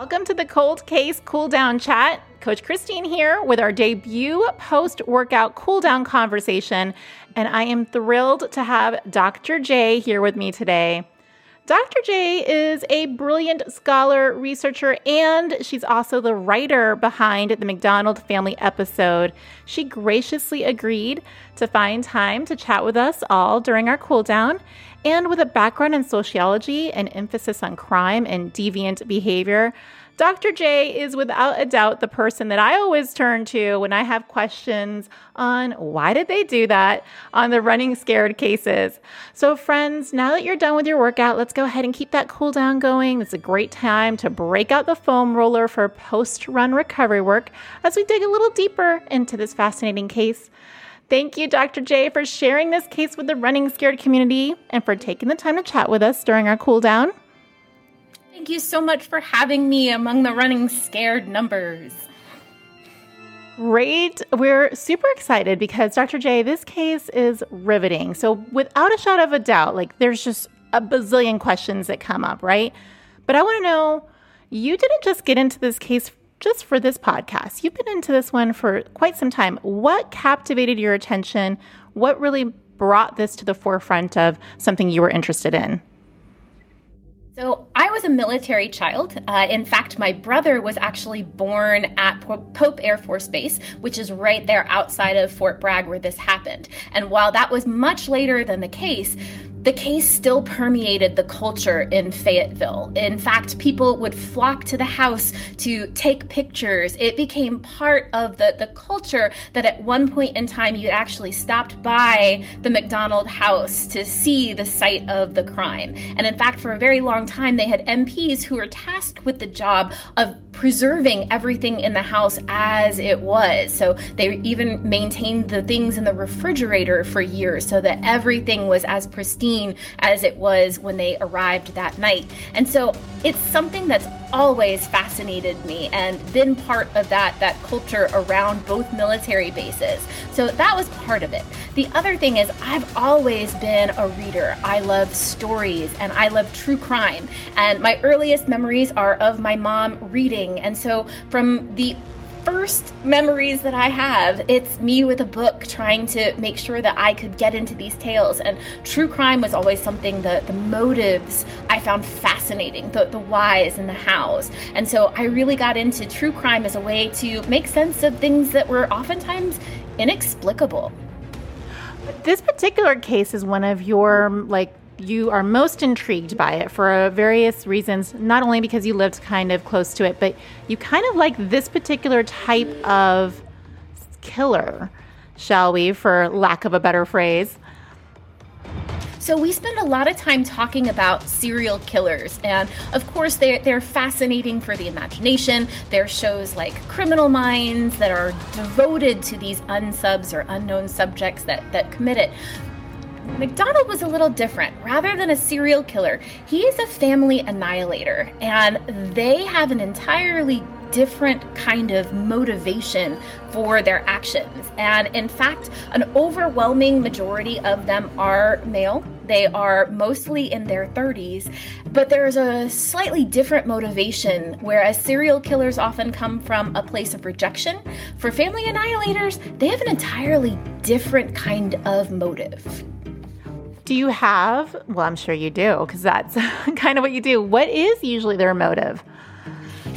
Welcome to the Cold Case Cool Down Chat. Coach Christine here with our debut post workout cool down conversation. And I am thrilled to have Dr. J here with me today. Dr. J is a brilliant scholar, researcher, and she's also the writer behind the MacDonald family episode. She graciously agreed to find time to chat with us all during our cool down. And with a background in sociology and emphasis on crime and deviant behavior, Dr. J is without a doubt the person that I always turn to when I have questions on why did they do that on the running scared cases. So, friends, now that you're done with your workout, let's go ahead and keep that cool down going. It's a great time to break out the foam roller for post run recovery work as we dig a little deeper into this fascinating case. Thank you, Dr. J, for sharing this case with the running scared community and for taking the time to chat with us during our cool down. Thank you so much for having me among the running scared numbers. Great. We're super excited because Dr. J, this case is riveting. So, without a shadow of a doubt, like there's just a bazillion questions that come up, right? But I want to know you didn't just get into this case just for this podcast. You've been into this one for quite some time. What captivated your attention? What really brought this to the forefront of something you were interested in? So, I was a military child. Uh, in fact, my brother was actually born at Pope Air Force Base, which is right there outside of Fort Bragg where this happened. And while that was much later than the case, the case still permeated the culture in Fayetteville. In fact, people would flock to the house to take pictures. It became part of the, the culture that at one point in time you actually stopped by the MacDonald house to see the site of the crime. And in fact, for a very long time, they had MPs who were tasked with the job of preserving everything in the house as it was. So they even maintained the things in the refrigerator for years so that everything was as pristine as it was when they arrived that night. And so it's something that's always fascinated me and been part of that that culture around both military bases. So that was part of it. The other thing is I've always been a reader. I love stories and I love true crime. And my earliest memories are of my mom reading. And so from the first memories that I have, it's me with a book trying to make sure that I could get into these tales. And true crime was always something that the motives I found fascinating, the, the whys and the hows. And so I really got into true crime as a way to make sense of things that were oftentimes inexplicable. This particular case is one of your like you are most intrigued by it for uh, various reasons, not only because you lived kind of close to it, but you kind of like this particular type of killer, shall we, for lack of a better phrase. So we spend a lot of time talking about serial killers, and of course they're they're fascinating for the imagination. There are shows like Criminal Minds that are devoted to these unsubs or unknown subjects that that commit it. MacDonald was a little different. Rather than a serial killer, he is a family annihilator, and they have an entirely different kind of motivation for their actions. And in fact, an overwhelming majority of them are male. They are mostly in their 30s, but there's a slightly different motivation, whereas serial killers often come from a place of rejection. For family annihilators, they have an entirely different kind of motive. Do you have, well, I'm sure you do, because that's kind of what you do. What is usually their motive?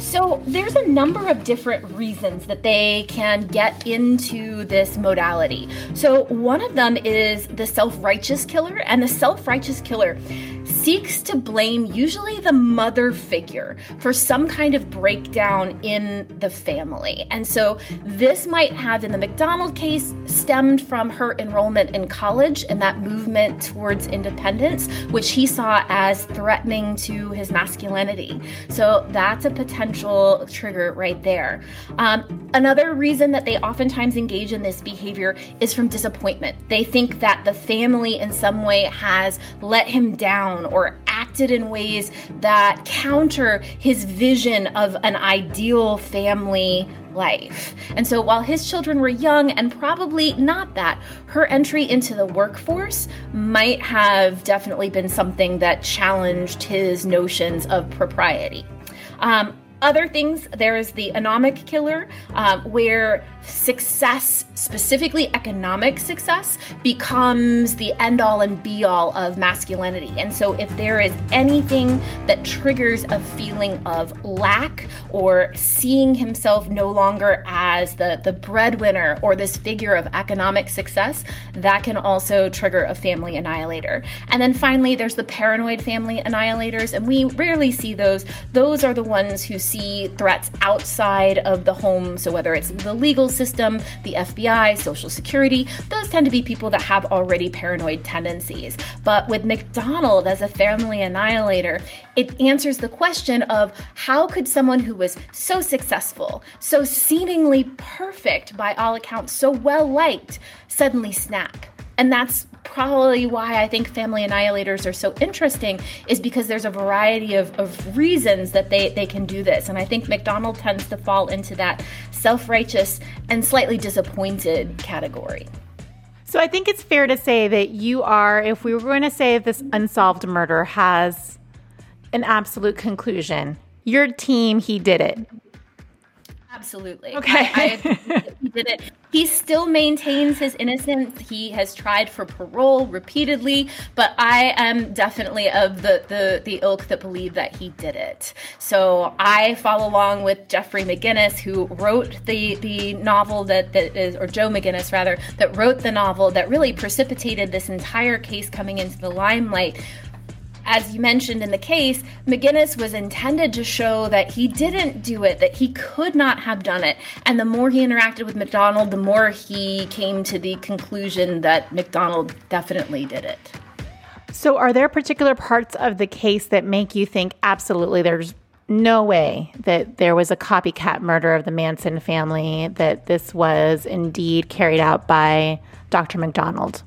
So, there's a number of different reasons that they can get into this modality. So, one of them is the self righteous killer, and the self righteous killer seeks to blame usually the mother figure for some kind of breakdown in the family. And so, this might have, in the MacDonald case, stemmed from her enrollment in college and that movement towards independence, which he saw as threatening to his masculinity. So, that's a potential trigger right there. Um, another reason that they oftentimes engage in this behavior is from disappointment. They think that the family in some way has let him down or acted in ways that counter his vision of an ideal family life. And so while his children were young and probably not that, her entry into the workforce might have definitely been something that challenged his notions of propriety. Um, other things, there is the anomic killer, um, where success, specifically economic success, becomes the end all and be all of masculinity. And so, if there is anything that triggers a feeling of lack or seeing himself no longer as the, the breadwinner or this figure of economic success, that can also trigger a family annihilator. And then finally, there's the paranoid family annihilators, and we rarely see those. Those are the ones who see threats outside of the home. So, whether it's the legal system, the FBI, Social Security, those tend to be people that have already paranoid tendencies. But with MacDonald as a family annihilator, it answers the question of how could someone who was so successful, so seemingly perfect by all accounts, so well liked, suddenly snap? And that's probably why I think family annihilators are so interesting is because there's a variety of, of reasons that they, they can do this. And I think MacDonald tends to fall into that self righteous and slightly disappointed category. So I think it's fair to say that you are, if we were going to say this unsolved murder has an absolute conclusion, your team, he did it. Absolutely. Okay. I, I, he did it. He still maintains his innocence. He has tried for parole repeatedly, but I am definitely of the, the, the ilk that believe that he did it. So I follow along with Jeffrey McGinniss, who wrote the, the novel that, that is, or Joe McGinniss rather, that wrote the novel that really precipitated this entire case coming into the limelight as you mentioned in the case, McGinniss was intended to show that he didn't do it, that he could not have done it. And the more he interacted with MacDonald, the more he came to the conclusion that MacDonald definitely did it. So, are there particular parts of the case that make you think absolutely there's no way that there was a copycat murder of the Manson family, that this was indeed carried out by Dr. MacDonald?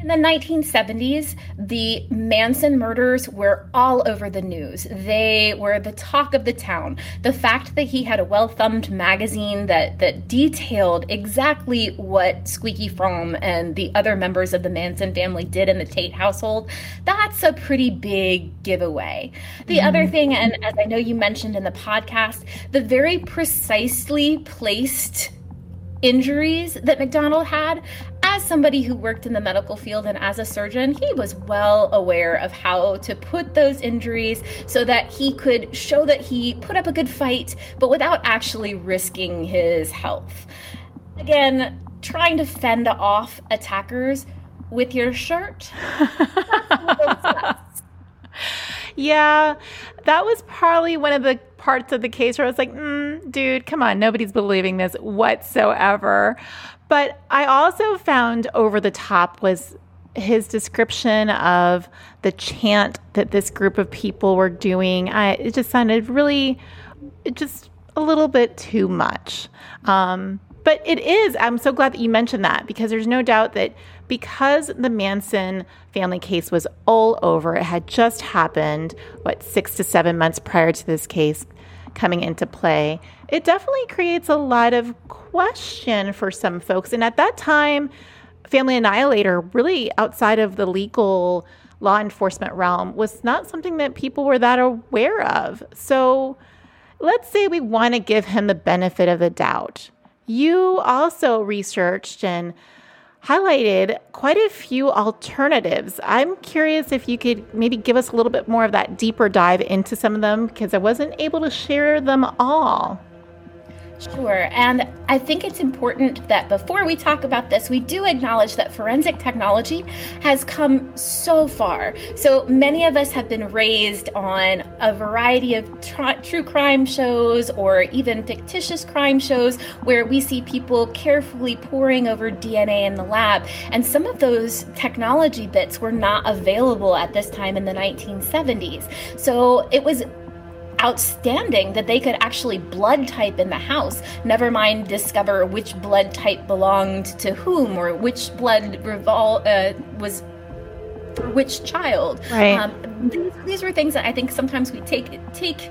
In the 1970s, the Manson murders were all over the news. They were the talk of the town. The fact that he had a well thumbed magazine that, that detailed exactly what Squeaky Fromme and the other members of the Manson family did in the Tate household, that's a pretty big giveaway. The mm-hmm. other thing, and as I know you mentioned in the podcast, the very precisely placed injuries that MacDonald had, as somebody who worked in the medical field and as a surgeon, he was well aware of how to put those injuries so that he could show that he put up a good fight, but without actually risking his health. Again, trying to fend off attackers with your shirt. yeah, that was probably one of the parts of the case where I was like, mm, dude, come on, nobody's believing this whatsoever. But I also found over the top was his description of the chant that this group of people were doing. I, it just sounded really, just a little bit too much. Um, but it is, I'm so glad that you mentioned that because there's no doubt that because the Manson family case was all over, it had just happened, what, six to seven months prior to this case coming into play, it definitely creates a lot of question for some folks. And at that time, Family Annihilator, really outside of the legal law enforcement realm, was not something that people were that aware of. So let's say we want to give him the benefit of the doubt. You also researched and highlighted quite a few alternatives. I'm curious if you could maybe give us a little bit more of that deeper dive into some of them because I wasn't able to share them all. Sure. And I think it's important that before we talk about this, we do acknowledge that forensic technology has come so far. So many of us have been raised on a variety of tr- true crime shows or even fictitious crime shows where we see people carefully poring over DNA in the lab. And some of those technology bits were not available at this time in the 1970s. So it was outstanding that they could actually blood type in the house, never mind discover which blood type belonged to whom or which blood revol- uh, was for which child. Right. Um, these, these were things that I think sometimes we take take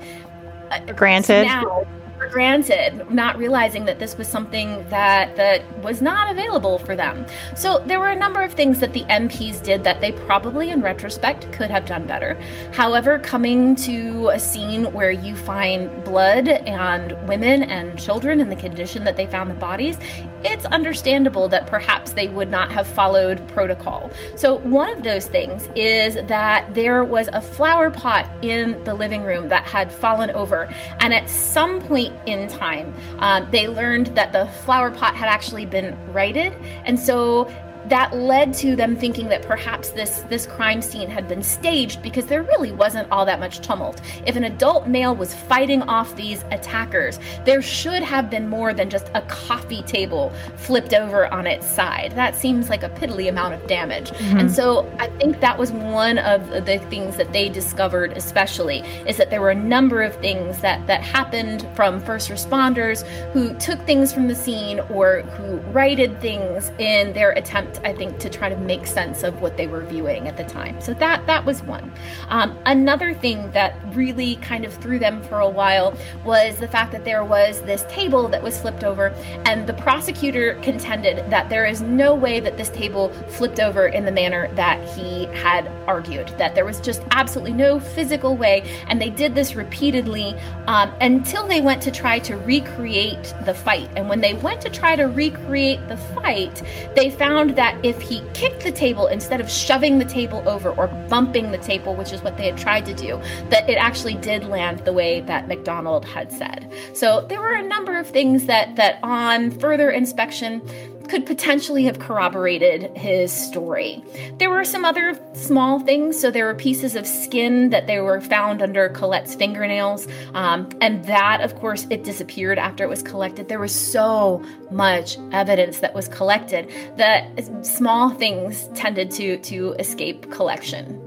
uh, granted. Now, granted, not realizing that this was something that that was not available for them. So there were a number of things that the MPs did that they probably in retrospect could have done better. However, coming to a scene where you find blood and women and children in the condition that they found the bodies, it's understandable that perhaps they would not have followed protocol. So one of those things is that there was a flower pot in the living room that had fallen over and at some point in time, um, they learned that the flower pot had actually been righted. And so that led to them thinking that perhaps this this crime scene had been staged because there really wasn't all that much tumult. If an adult male was fighting off these attackers, there should have been more than just a coffee table flipped over on its side. That seems like a piddly amount of damage. Mm-hmm. And so I think that was one of the things that they discovered especially is that there were a number of things that that happened from first responders who took things from the scene or who righted things in their attempt I think, to try to make sense of what they were viewing at the time. So that that was one. Um, another thing that really kind of threw them for a while was the fact that there was this table that was flipped over, and the prosecutor contended that there is no way that this table flipped over in the manner that he had argued. That there was just absolutely no physical way, and they did this repeatedly um, until they went to try to recreate the fight. And when they went to try to recreate the fight, they found that if he kicked the table instead of shoving the table over or bumping the table, which is what they had tried to do, that it actually did land the way that MacDonald had said. So there were a number of things that that on further inspection could potentially have corroborated his story. There were some other small things. So there were pieces of skin that they were found under Colette's fingernails. Um, and that, of course, it disappeared after it was collected. There was so much evidence that was collected that small things tended to, to escape collection.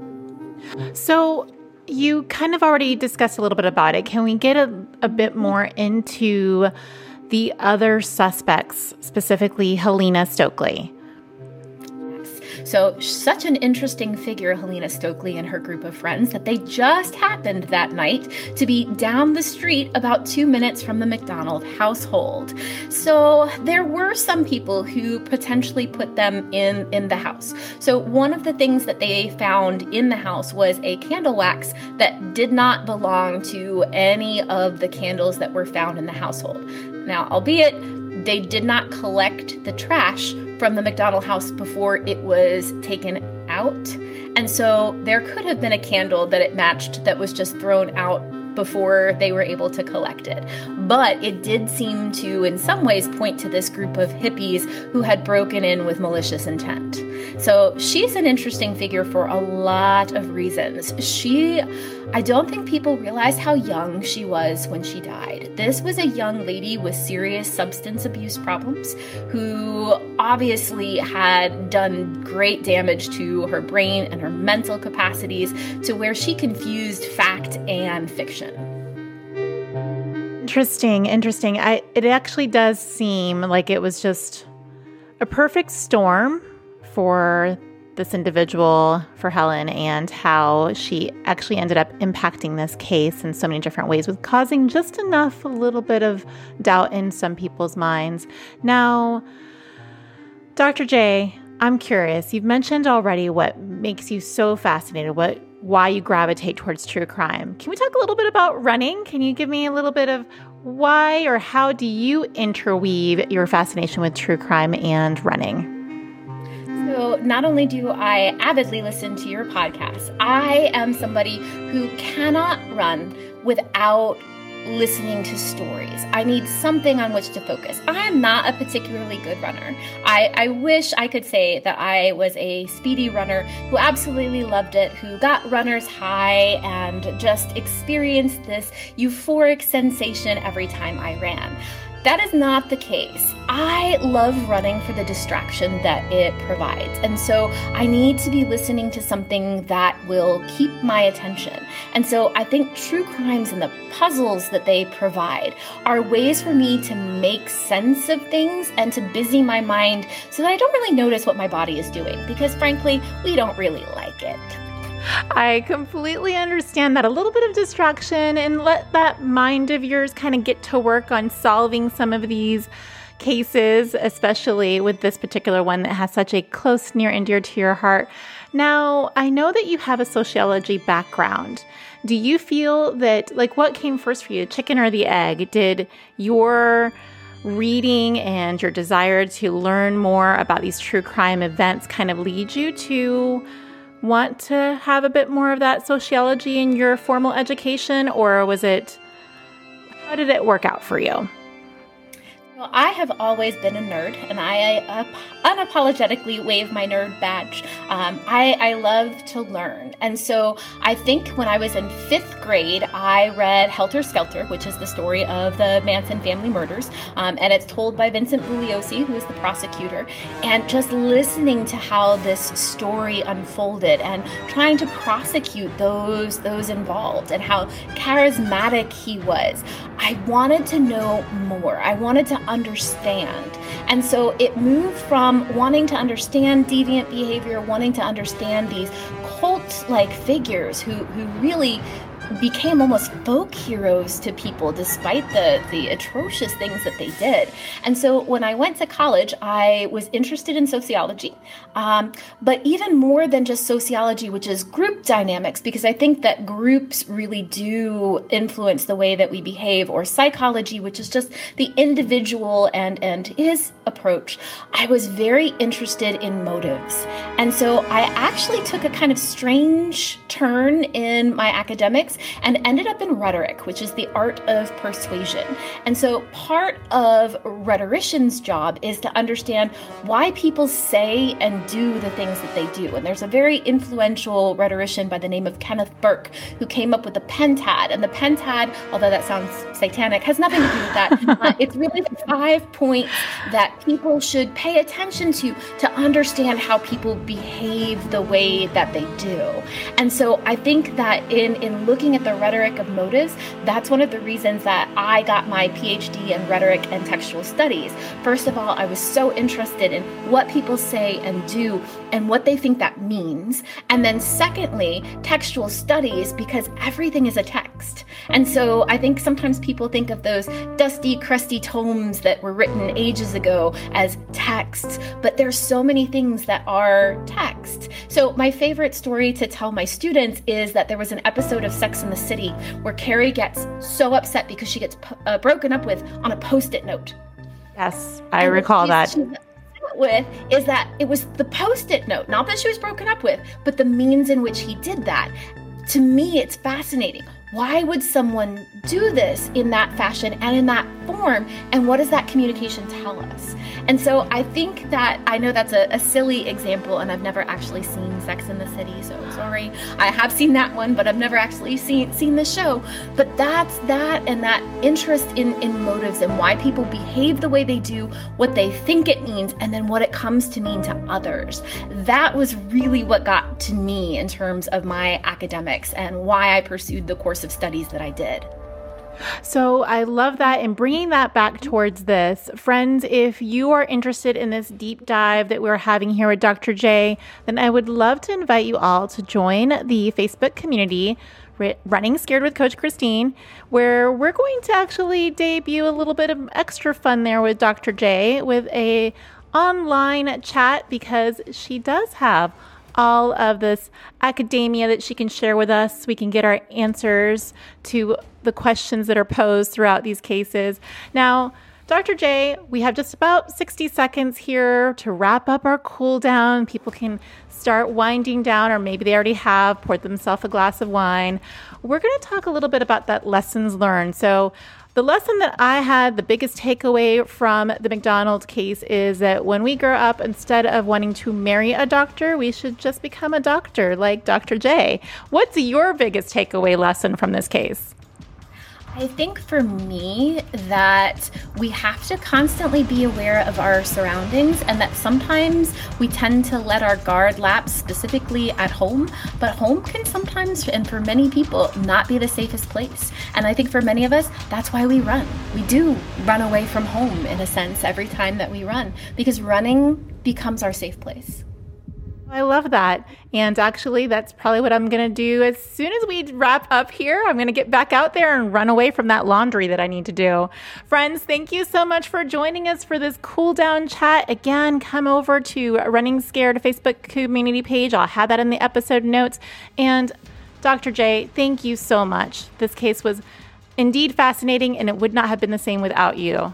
So you kind of already discussed a little bit about it. Can we get a, a bit more into the other suspects, specifically Helena Stoeckley. So, such an interesting figure, Helena Stoeckley and her group of friends, that they just happened that night to be down the street about two minutes from the MacDonald household. So, there were some people who potentially put them in, in the house. So, one of the things that they found in the house was a candle wax that did not belong to any of the candles that were found in the household. Now, albeit they did not collect the trash from the MacDonald house before it was taken out. And so there could have been a candle that it matched that was just thrown out before they were able to collect it. But it did seem to, in some ways, point to this group of hippies who had broken in with malicious intent. So she's an interesting figure for a lot of reasons. She, I don't think people realize how young she was when she died. This was a young lady with serious substance abuse problems who obviously had done great damage to her brain and her mental capacities to where she confused fact and fiction. Interesting, interesting. I it actually does seem like it was just a perfect storm for this individual, for Helen, and how she actually ended up impacting this case in so many different ways, with causing just enough, a little bit of doubt in some people's minds. Now, Dr. J, I'm curious. You've mentioned already what makes you so fascinated, what why you gravitate towards true crime. Can we talk a little bit about running? Can you give me a little bit of why or how do you interweave your fascination with true crime and running? So, not only do I avidly listen to your podcast, I am somebody who cannot run without listening to stories. I need something on which to focus. I am not a particularly good runner. I, I wish I could say that I was a speedy runner who absolutely loved it, who got runner's high and just experienced this euphoric sensation every time I ran. That is not the case. I love running for the distraction that it provides. And so I need to be listening to something that will keep my attention. And so I think true crimes and the puzzles that they provide are ways for me to make sense of things and to busy my mind so that I don't really notice what my body is doing because frankly, we don't really like it. I completely understand that. A little bit of distraction and let that mind of yours kind of get to work on solving some of these cases, especially with this particular one that has such a close, near, and dear to your heart. Now, I know that you have a sociology background. Do you feel that, like, what came first for you, chicken or the egg? Did your reading and your desire to learn more about these true crime events kind of lead you to want to have a bit more of that sociology in your formal education, or was it, how did it work out for you? Well, I have always been a nerd, and I uh, unapologetically wave my nerd badge. Um, I, I love to learn. And so I think when I was in fifth grade, I read Helter Skelter, which is the story of the Manson family murders. Um, and it's told by Vincent Bugliosi, who is the prosecutor. And just listening to how this story unfolded and trying to prosecute those, those involved and how charismatic he was, I wanted to know more. I wanted to understand. And so it moved from wanting to understand deviant behavior, wanting to understand these cult like figures who, who really became almost folk heroes to people despite the the atrocious things that they did. And so when I went to college, I was interested in sociology, um, but even more than just sociology, which is group dynamics, because I think that groups really do influence the way that we behave, or psychology, which is just the individual and and his approach. I was very interested in motives, and so I actually took a kind of strange turn in my academics and ended up in rhetoric, which is the art of persuasion. And so part of rhetorician's job is to understand why people say and do the things that they do. And there's a very influential rhetorician by the name of Kenneth Burke who came up with the pentad. And the pentad, although that sounds satanic, has nothing to do with that. uh, it's really five points that people should pay attention to to understand how people behave the way that they do. And so I think that in in looking looking at the rhetoric of motives, that's one of the reasons that I got my PhD in rhetoric and textual studies. First of all, I was so interested in what people say and do and what they think that means. And then, secondly, textual studies because everything is a text. And so I think sometimes people think of those dusty, crusty tomes that were written ages ago as texts, but there's so many things that are text. So my favorite story to tell my students is that there was an episode of Sex in the City where Carrie gets so upset because she gets uh, broken up with on a post-it note. Yes, I and recall that. With is that it was the post-it note, not that she was broken up with, but the means in which he did that. To me, it's fascinating why would someone do this in that fashion and in that form? And what does that communication tell us? And so I think that I know that's a, a, silly example, and I've never actually seen Sex in the City, so sorry. I have seen that one, but I've never actually seen seen the show. But that's that and that interest in, in motives and why people behave the way they do, what they think it means, and then what it comes to mean to others. That was really what got to me in terms of my academics and why I pursued the of studies that I did. So I love that. And bringing that back towards this, friends, if you are interested in this deep dive that we're having here with Dr. J, then I would love to invite you all to join the Facebook community. Running Scared with Coach Christine, where we're going to actually debut a little bit of extra fun there with Dr. J with a online chat because she does have all of this academia that she can share with us. We can get our answers to the questions that are posed throughout these cases. Now, Dr. J, we have just about 60 seconds here to wrap up our cool down. People can start winding down, or maybe they already have poured themselves a glass of wine. We're going to talk a little bit about that lessons learned. So, the lesson that I had, the biggest takeaway from the MacDonald case is that when we grow up, instead of wanting to marry a doctor, we should just become a doctor like Dr. J. What's your biggest takeaway lesson from this case? I think for me that we have to constantly be aware of our surroundings and that sometimes we tend to let our guard lapse specifically at home, but home can sometimes and for many people not be the safest place. And I think for many of us that's why we run. We do run away from home in a sense every time that we run because running becomes our safe place. I love that. And actually, that's probably what I'm going to do as soon as we wrap up here. I'm going to get back out there and run away from that laundry that I need to do. Friends, thank you so much for joining us for this cool down chat. Again, come over to Running Scared Facebook community page. I'll have that in the episode notes. And Dr. J, thank you so much. This case was indeed fascinating, and it would not have been the same without you.